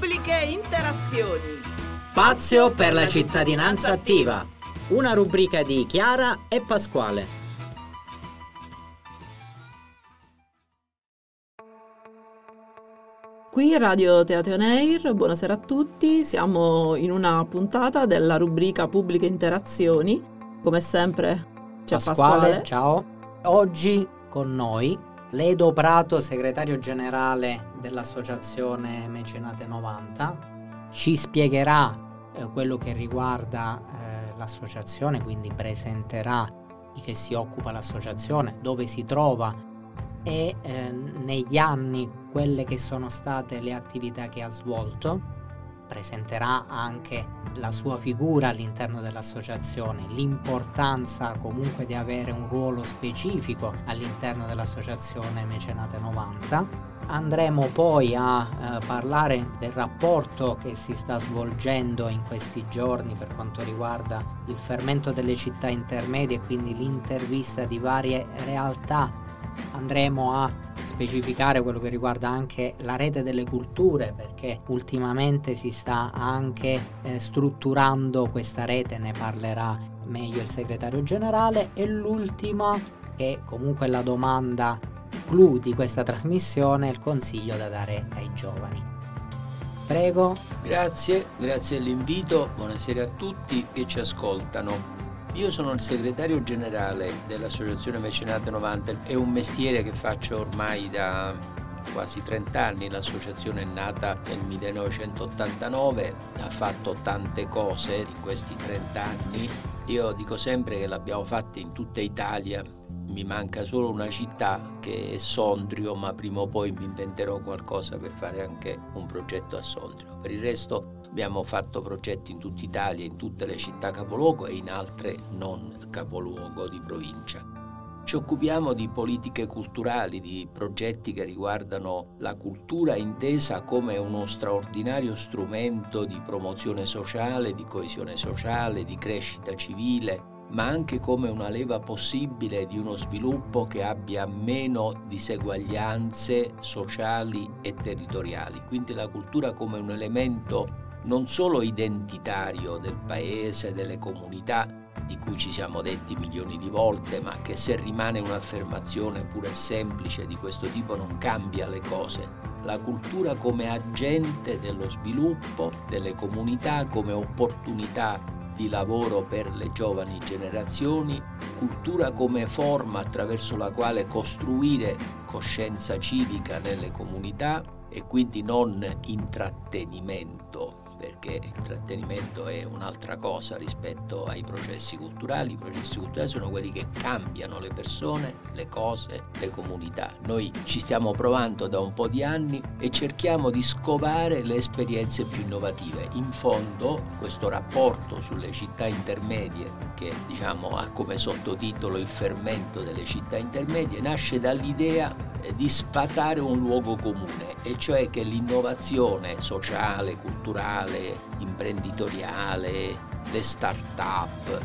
Pubbliche Interazioni. Spazio per la cittadinanza attiva. Una rubrica di Chiara e Pasquale. Qui Radio Teatro Neir, buonasera a tutti, siamo in una puntata della rubrica Pubbliche Interazioni, come sempre c'è Pasquale, Pasquale. ciao. Oggi con noi Ledo Prato, segretario generale dell'associazione Mecenate 90, ci spiegherà eh, quello che riguarda eh, l'associazione, quindi presenterà di che si occupa l'associazione, dove si trova e eh, negli anni quelle che sono state le attività che ha svolto. Presenterà anche la sua figura all'interno dell'associazione, l'importanza comunque di avere un ruolo specifico all'interno dell'associazione Mecenate 90. Andremo poi a eh, parlare del rapporto che si sta svolgendo in questi giorni per quanto riguarda il fermento delle città intermedie quindi l'intervista di varie realtà andremo a specificare quello che riguarda anche la rete delle culture perché ultimamente si sta anche eh, strutturando questa rete, ne parlerà meglio il segretario generale e l'ultima che comunque la domanda clou di questa trasmissione è il consiglio da dare ai giovani. Prego. Grazie, grazie dell'invito, buonasera a tutti che ci ascoltano. Io sono il segretario generale dell'Associazione Mecenate 90, è un mestiere che faccio ormai da quasi 30 anni, l'associazione è nata nel 1989, ha fatto tante cose in questi 30 anni, io dico sempre che l'abbiamo fatta in tutta Italia, mi manca solo una città che è Sondrio, ma prima o poi mi inventerò qualcosa per fare anche un progetto a Sondrio. Per il resto Abbiamo fatto progetti in tutta Italia, in tutte le città capoluogo e in altre non capoluogo di provincia. Ci occupiamo di politiche culturali, di progetti che riguardano la cultura intesa come uno straordinario strumento di promozione sociale, di coesione sociale, di crescita civile, ma anche come una leva possibile di uno sviluppo che abbia meno diseguaglianze sociali e territoriali. Quindi la cultura come un elemento non solo identitario del paese, delle comunità, di cui ci siamo detti milioni di volte, ma che se rimane un'affermazione pure semplice di questo tipo non cambia le cose. La cultura come agente dello sviluppo delle comunità, come opportunità di lavoro per le giovani generazioni, cultura come forma attraverso la quale costruire coscienza civica nelle comunità e quindi non intrattenimento perché il trattenimento è un'altra cosa rispetto ai processi culturali. I processi culturali sono quelli che cambiano le persone, le cose, le comunità. Noi ci stiamo provando da un po' di anni e cerchiamo di scovare le esperienze più innovative. In fondo questo rapporto sulle città intermedie, che diciamo ha come sottotitolo il fermento delle città intermedie, nasce dall'idea di sfatare un luogo comune, e cioè che l'innovazione sociale, culturale, imprenditoriale, le start-up,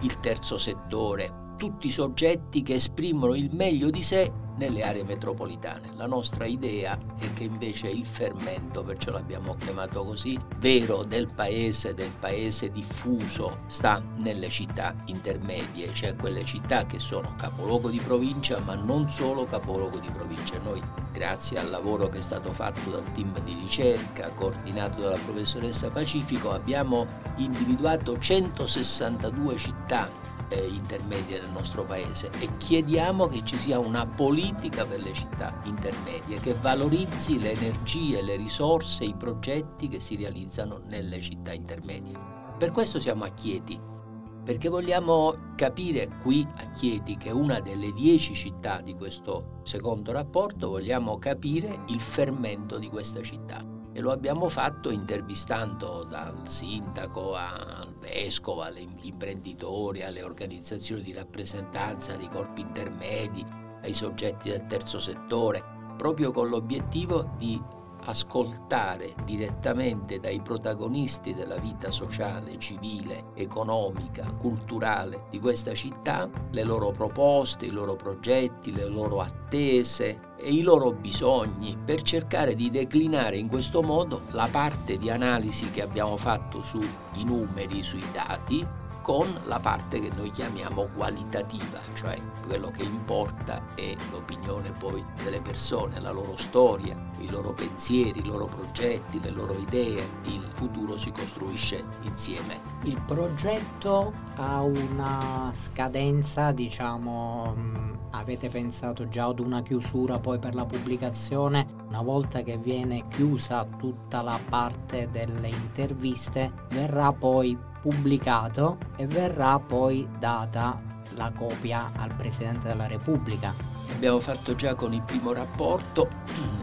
il terzo settore, tutti i soggetti che esprimono il meglio di sé nelle aree metropolitane. La nostra idea è che invece il fermento, perciò l'abbiamo chiamato così, vero del paese, del paese diffuso, sta nelle città intermedie, cioè quelle città che sono capoluogo di provincia, ma non solo capoluogo di provincia. Noi, grazie al lavoro che è stato fatto dal team di ricerca, coordinato dalla professoressa Pacifico, abbiamo individuato 162 città eh, intermedie nel nostro paese e chiediamo che ci sia una politica per le città intermedie che valorizzi le energie, le risorse, i progetti che si realizzano nelle città intermedie. Per questo siamo a Chieti, perché vogliamo capire qui a Chieti, che è una delle dieci città di questo secondo rapporto, vogliamo capire il fermento di questa città e lo abbiamo fatto intervistando dal sindaco al vescovo, agli imprenditori, alle organizzazioni di rappresentanza, dei corpi intermedi, ai soggetti del terzo settore, proprio con l'obiettivo di ascoltare direttamente dai protagonisti della vita sociale, civile, economica, culturale di questa città le loro proposte, i loro progetti, le loro attese, e i loro bisogni per cercare di declinare in questo modo la parte di analisi che abbiamo fatto sui numeri, sui dati, con la parte che noi chiamiamo qualitativa, cioè quello che importa è l'opinione poi delle persone, la loro storia, i loro pensieri, i loro progetti, le loro idee, il futuro si costruisce insieme. Il progetto ha una scadenza, diciamo, mm, avete pensato già ad una chiusura poi per la pubblicazione? Una volta che viene chiusa tutta la parte delle interviste, verrà poi pubblicato e verrà poi data la copia al Presidente della Repubblica. Abbiamo fatto già con il primo rapporto.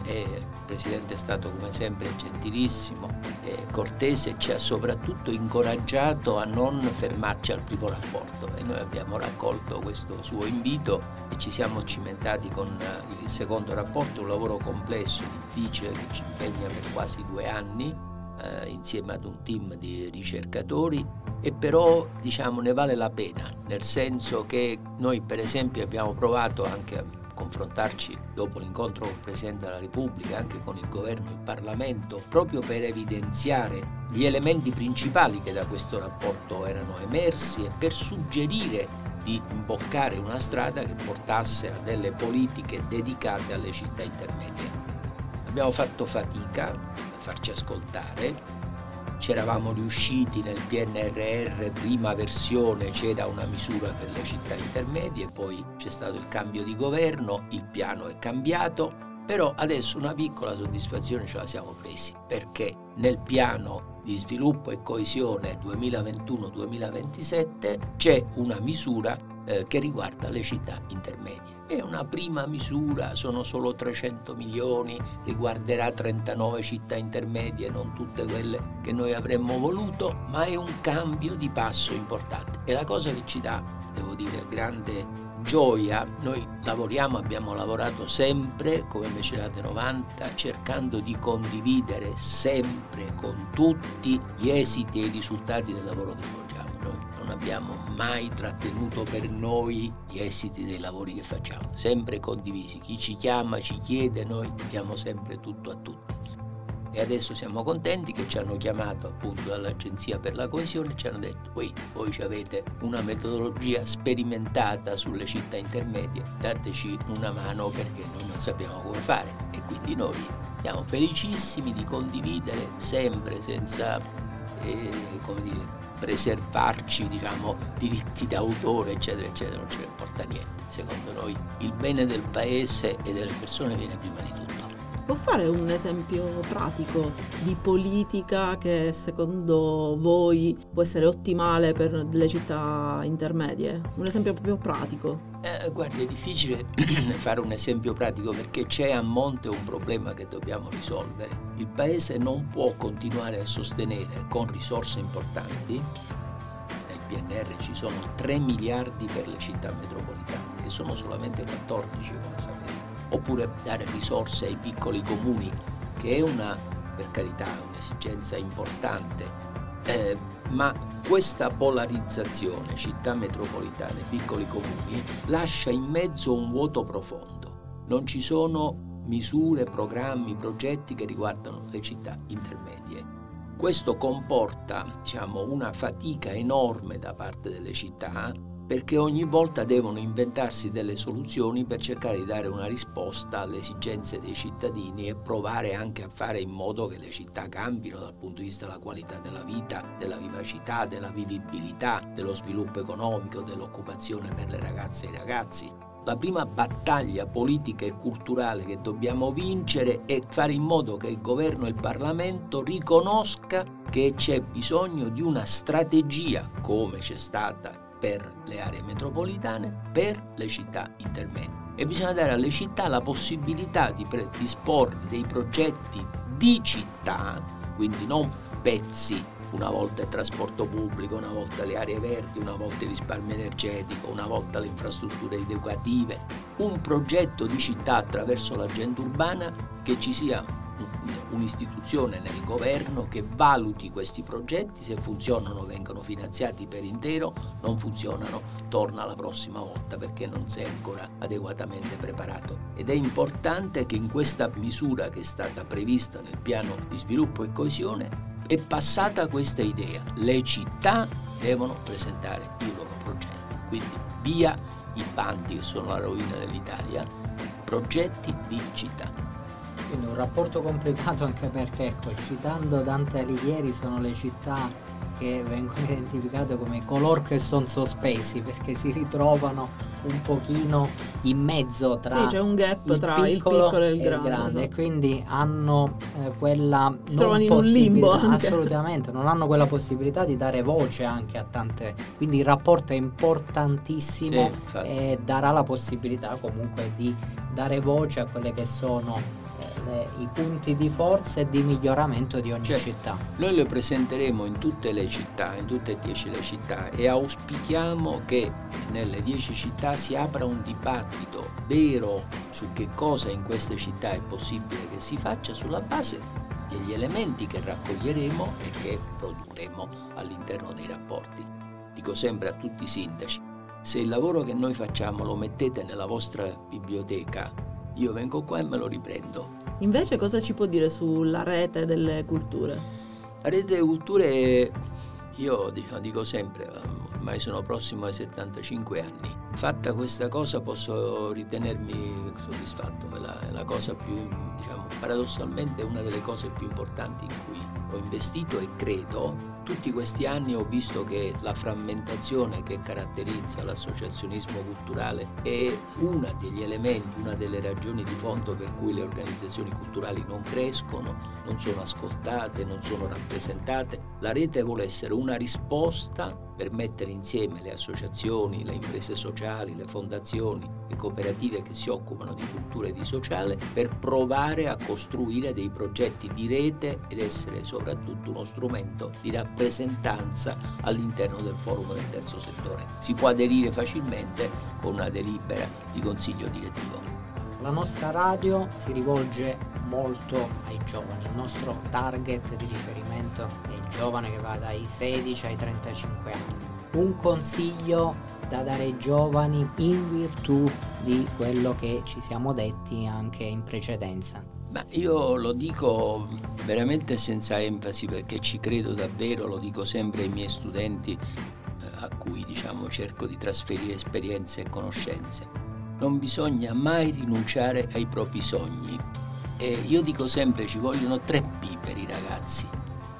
E il Presidente è stato come sempre gentilissimo e cortese, ci ha soprattutto incoraggiato a non fermarci al primo rapporto. E noi abbiamo raccolto questo suo invito e ci siamo cimentati con il secondo rapporto, un lavoro complesso, difficile che ci impegna per quasi due anni eh, insieme ad un team di ricercatori. E però diciamo ne vale la pena, nel senso che noi per esempio abbiamo provato anche confrontarci dopo l'incontro con il Presidente della Repubblica, anche con il Governo e il Parlamento, proprio per evidenziare gli elementi principali che da questo rapporto erano emersi e per suggerire di imboccare una strada che portasse a delle politiche dedicate alle città intermedie. Abbiamo fatto fatica farci ascoltare. C'eravamo riusciti nel PNRR, prima versione, c'era una misura per le città intermedie, poi c'è stato il cambio di governo, il piano è cambiato, però adesso una piccola soddisfazione ce la siamo presi, perché nel piano di sviluppo e coesione 2021-2027 c'è una misura eh, che riguarda le città intermedie. È una prima misura, sono solo 300 milioni, riguarderà 39 città intermedie, non tutte quelle che noi avremmo voluto, ma è un cambio di passo importante. E la cosa che ci dà, devo dire, grande gioia, noi lavoriamo, abbiamo lavorato sempre come Mecenate 90 cercando di condividere sempre con tutti gli esiti e i risultati del lavoro che facciamo non abbiamo mai trattenuto per noi gli esiti dei lavori che facciamo, sempre condivisi. Chi ci chiama, ci chiede, noi diamo sempre tutto a tutti. E adesso siamo contenti che ci hanno chiamato appunto dall'Agenzia per la Coesione e ci hanno detto voi, voi avete una metodologia sperimentata sulle città intermedie, dateci una mano perché noi non sappiamo come fare. E quindi noi siamo felicissimi di condividere sempre senza, eh, come dire, preservarci diciamo, diritti d'autore eccetera eccetera non ce ne importa niente. Secondo noi il bene del paese e delle persone viene prima di tutto Può fare un esempio pratico di politica che secondo voi può essere ottimale per le città intermedie? Un esempio proprio pratico. Eh, guardi, è difficile fare un esempio pratico perché c'è a monte un problema che dobbiamo risolvere. Il Paese non può continuare a sostenere con risorse importanti nel PNR ci sono 3 miliardi per le città metropolitane, che sono solamente 14 come sapete oppure dare risorse ai piccoli comuni, che è una, per carità, un'esigenza importante, eh, ma questa polarizzazione, città metropolitane, piccoli comuni, lascia in mezzo un vuoto profondo. Non ci sono misure, programmi, progetti che riguardano le città intermedie. Questo comporta diciamo, una fatica enorme da parte delle città perché ogni volta devono inventarsi delle soluzioni per cercare di dare una risposta alle esigenze dei cittadini e provare anche a fare in modo che le città cambino dal punto di vista della qualità della vita, della vivacità, della vivibilità, dello sviluppo economico, dell'occupazione per le ragazze e i ragazzi. La prima battaglia politica e culturale che dobbiamo vincere è fare in modo che il governo e il Parlamento riconosca che c'è bisogno di una strategia, come c'è stata per le aree metropolitane, per le città intermedie. E bisogna dare alle città la possibilità di disporre dei progetti di città, quindi non pezzi, una volta il trasporto pubblico, una volta le aree verdi, una volta il risparmio energetico, una volta le infrastrutture educative, un progetto di città attraverso l'agenda urbana che ci sia un'istituzione nel governo che valuti questi progetti, se funzionano vengono finanziati per intero, non funzionano torna la prossima volta perché non sei ancora adeguatamente preparato. Ed è importante che in questa misura che è stata prevista nel piano di sviluppo e coesione è passata questa idea. Le città devono presentare i loro progetti. Quindi via i bandi che sono la rovina dell'Italia, progetti di città. Quindi un rapporto complicato anche perché, ecco, citando Dante Alighieri, sono le città che vengono identificate come coloro che sono sospesi perché si ritrovano un pochino in mezzo tra sì, c'è un gap il tra piccolo il piccolo e il e grande, grande e esatto. quindi hanno eh, quella Si trovano in un limbo anche. assolutamente non hanno quella possibilità di dare voce anche a tante quindi il rapporto è importantissimo Sì, infatti. e darà la possibilità comunque di dare voce a quelle che sono eh, le- i punti di forza e di miglioramento di ogni Certo. città Noi le presenteremo in tutte le città, in tutte e dieci le città e auspichiamo che nelle dieci città si apra un dibattito vero su che cosa in queste città è possibile che si faccia sulla base degli elementi che raccoglieremo e che produrremo all'interno dei rapporti. Dico sempre a tutti i sindaci, se il lavoro che noi facciamo lo mettete nella vostra biblioteca, io vengo qua e me lo riprendo. Invece cosa ci può dire sulla rete delle culture? La rete delle culture, io diciamo, dico sempre, ormai sono prossimo ai 75 anni. Fatta questa cosa posso ritenermi soddisfatto, è la, è la cosa più, diciamo, paradossalmente è una delle cose più importanti in cui ho investito e credo. Tutti questi anni ho visto che la frammentazione che caratterizza l'associazionismo culturale è uno degli elementi, una delle ragioni di fondo per cui le organizzazioni culturali non crescono, non sono ascoltate, non sono rappresentate. La rete vuole essere una risposta per mettere insieme le associazioni, le imprese sociali, le fondazioni, le cooperative che si occupano di cultura e di sociale per provare a costruire dei progetti di rete ed essere soprattutto uno strumento di rappresentanza all'interno del forum del terzo settore. Si può aderire facilmente con una delibera di consiglio direttivo. La nostra radio si rivolge molto ai giovani, il nostro target di riferimento è il giovane che va dai 16 ai 35 anni. Un consiglio da dare ai giovani in virtù di quello che ci siamo detti anche in precedenza. Ma io lo dico veramente senza enfasi perché ci credo davvero, lo dico sempre ai miei studenti eh, a cui diciamo cerco di trasferire esperienze e conoscenze. Non bisogna mai rinunciare ai propri sogni. E io dico sempre ci vogliono tre P per i ragazzi.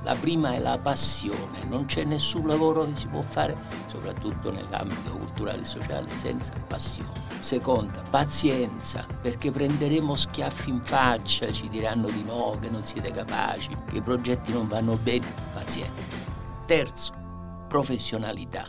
La prima è la passione, non c'è nessun lavoro che si può fare, soprattutto nell'ambito culturale e sociale, senza passione. Seconda, pazienza, perché prenderemo schiaffi in faccia, ci diranno di no, che non siete capaci, che i progetti non vanno bene, pazienza. Terzo, professionalità,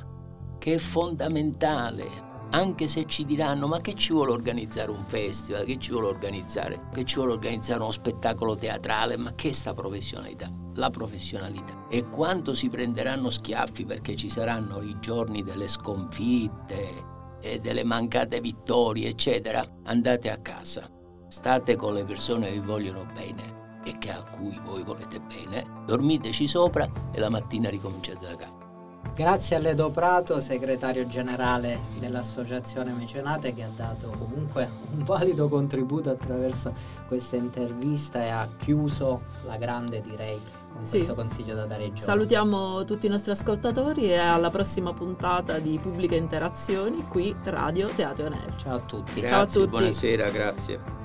che è fondamentale anche se ci diranno ma che ci vuole organizzare un festival, che ci vuole organizzare, che ci vuole organizzare uno spettacolo teatrale, ma che è sta professionalità? La professionalità. E quando si prenderanno schiaffi perché ci saranno i giorni delle sconfitte e delle mancate vittorie, eccetera, andate a casa. State con le persone che vi vogliono bene e che a cui voi volete bene, dormiteci sopra e la mattina ricominciate da capo. Grazie a Ledo Prato, segretario generale dell'Associazione Mecenate, che ha dato comunque un valido contributo attraverso questa intervista e ha chiuso la grande, direi, con Sì. questo consiglio da dare ai giovani. Salutiamo tutti i nostri ascoltatori e alla prossima puntata di Pubbliche Interazioni qui Radio Teatro Nero. Ciao a tutti. Ciao a Grazie, tutti. buonasera, grazie.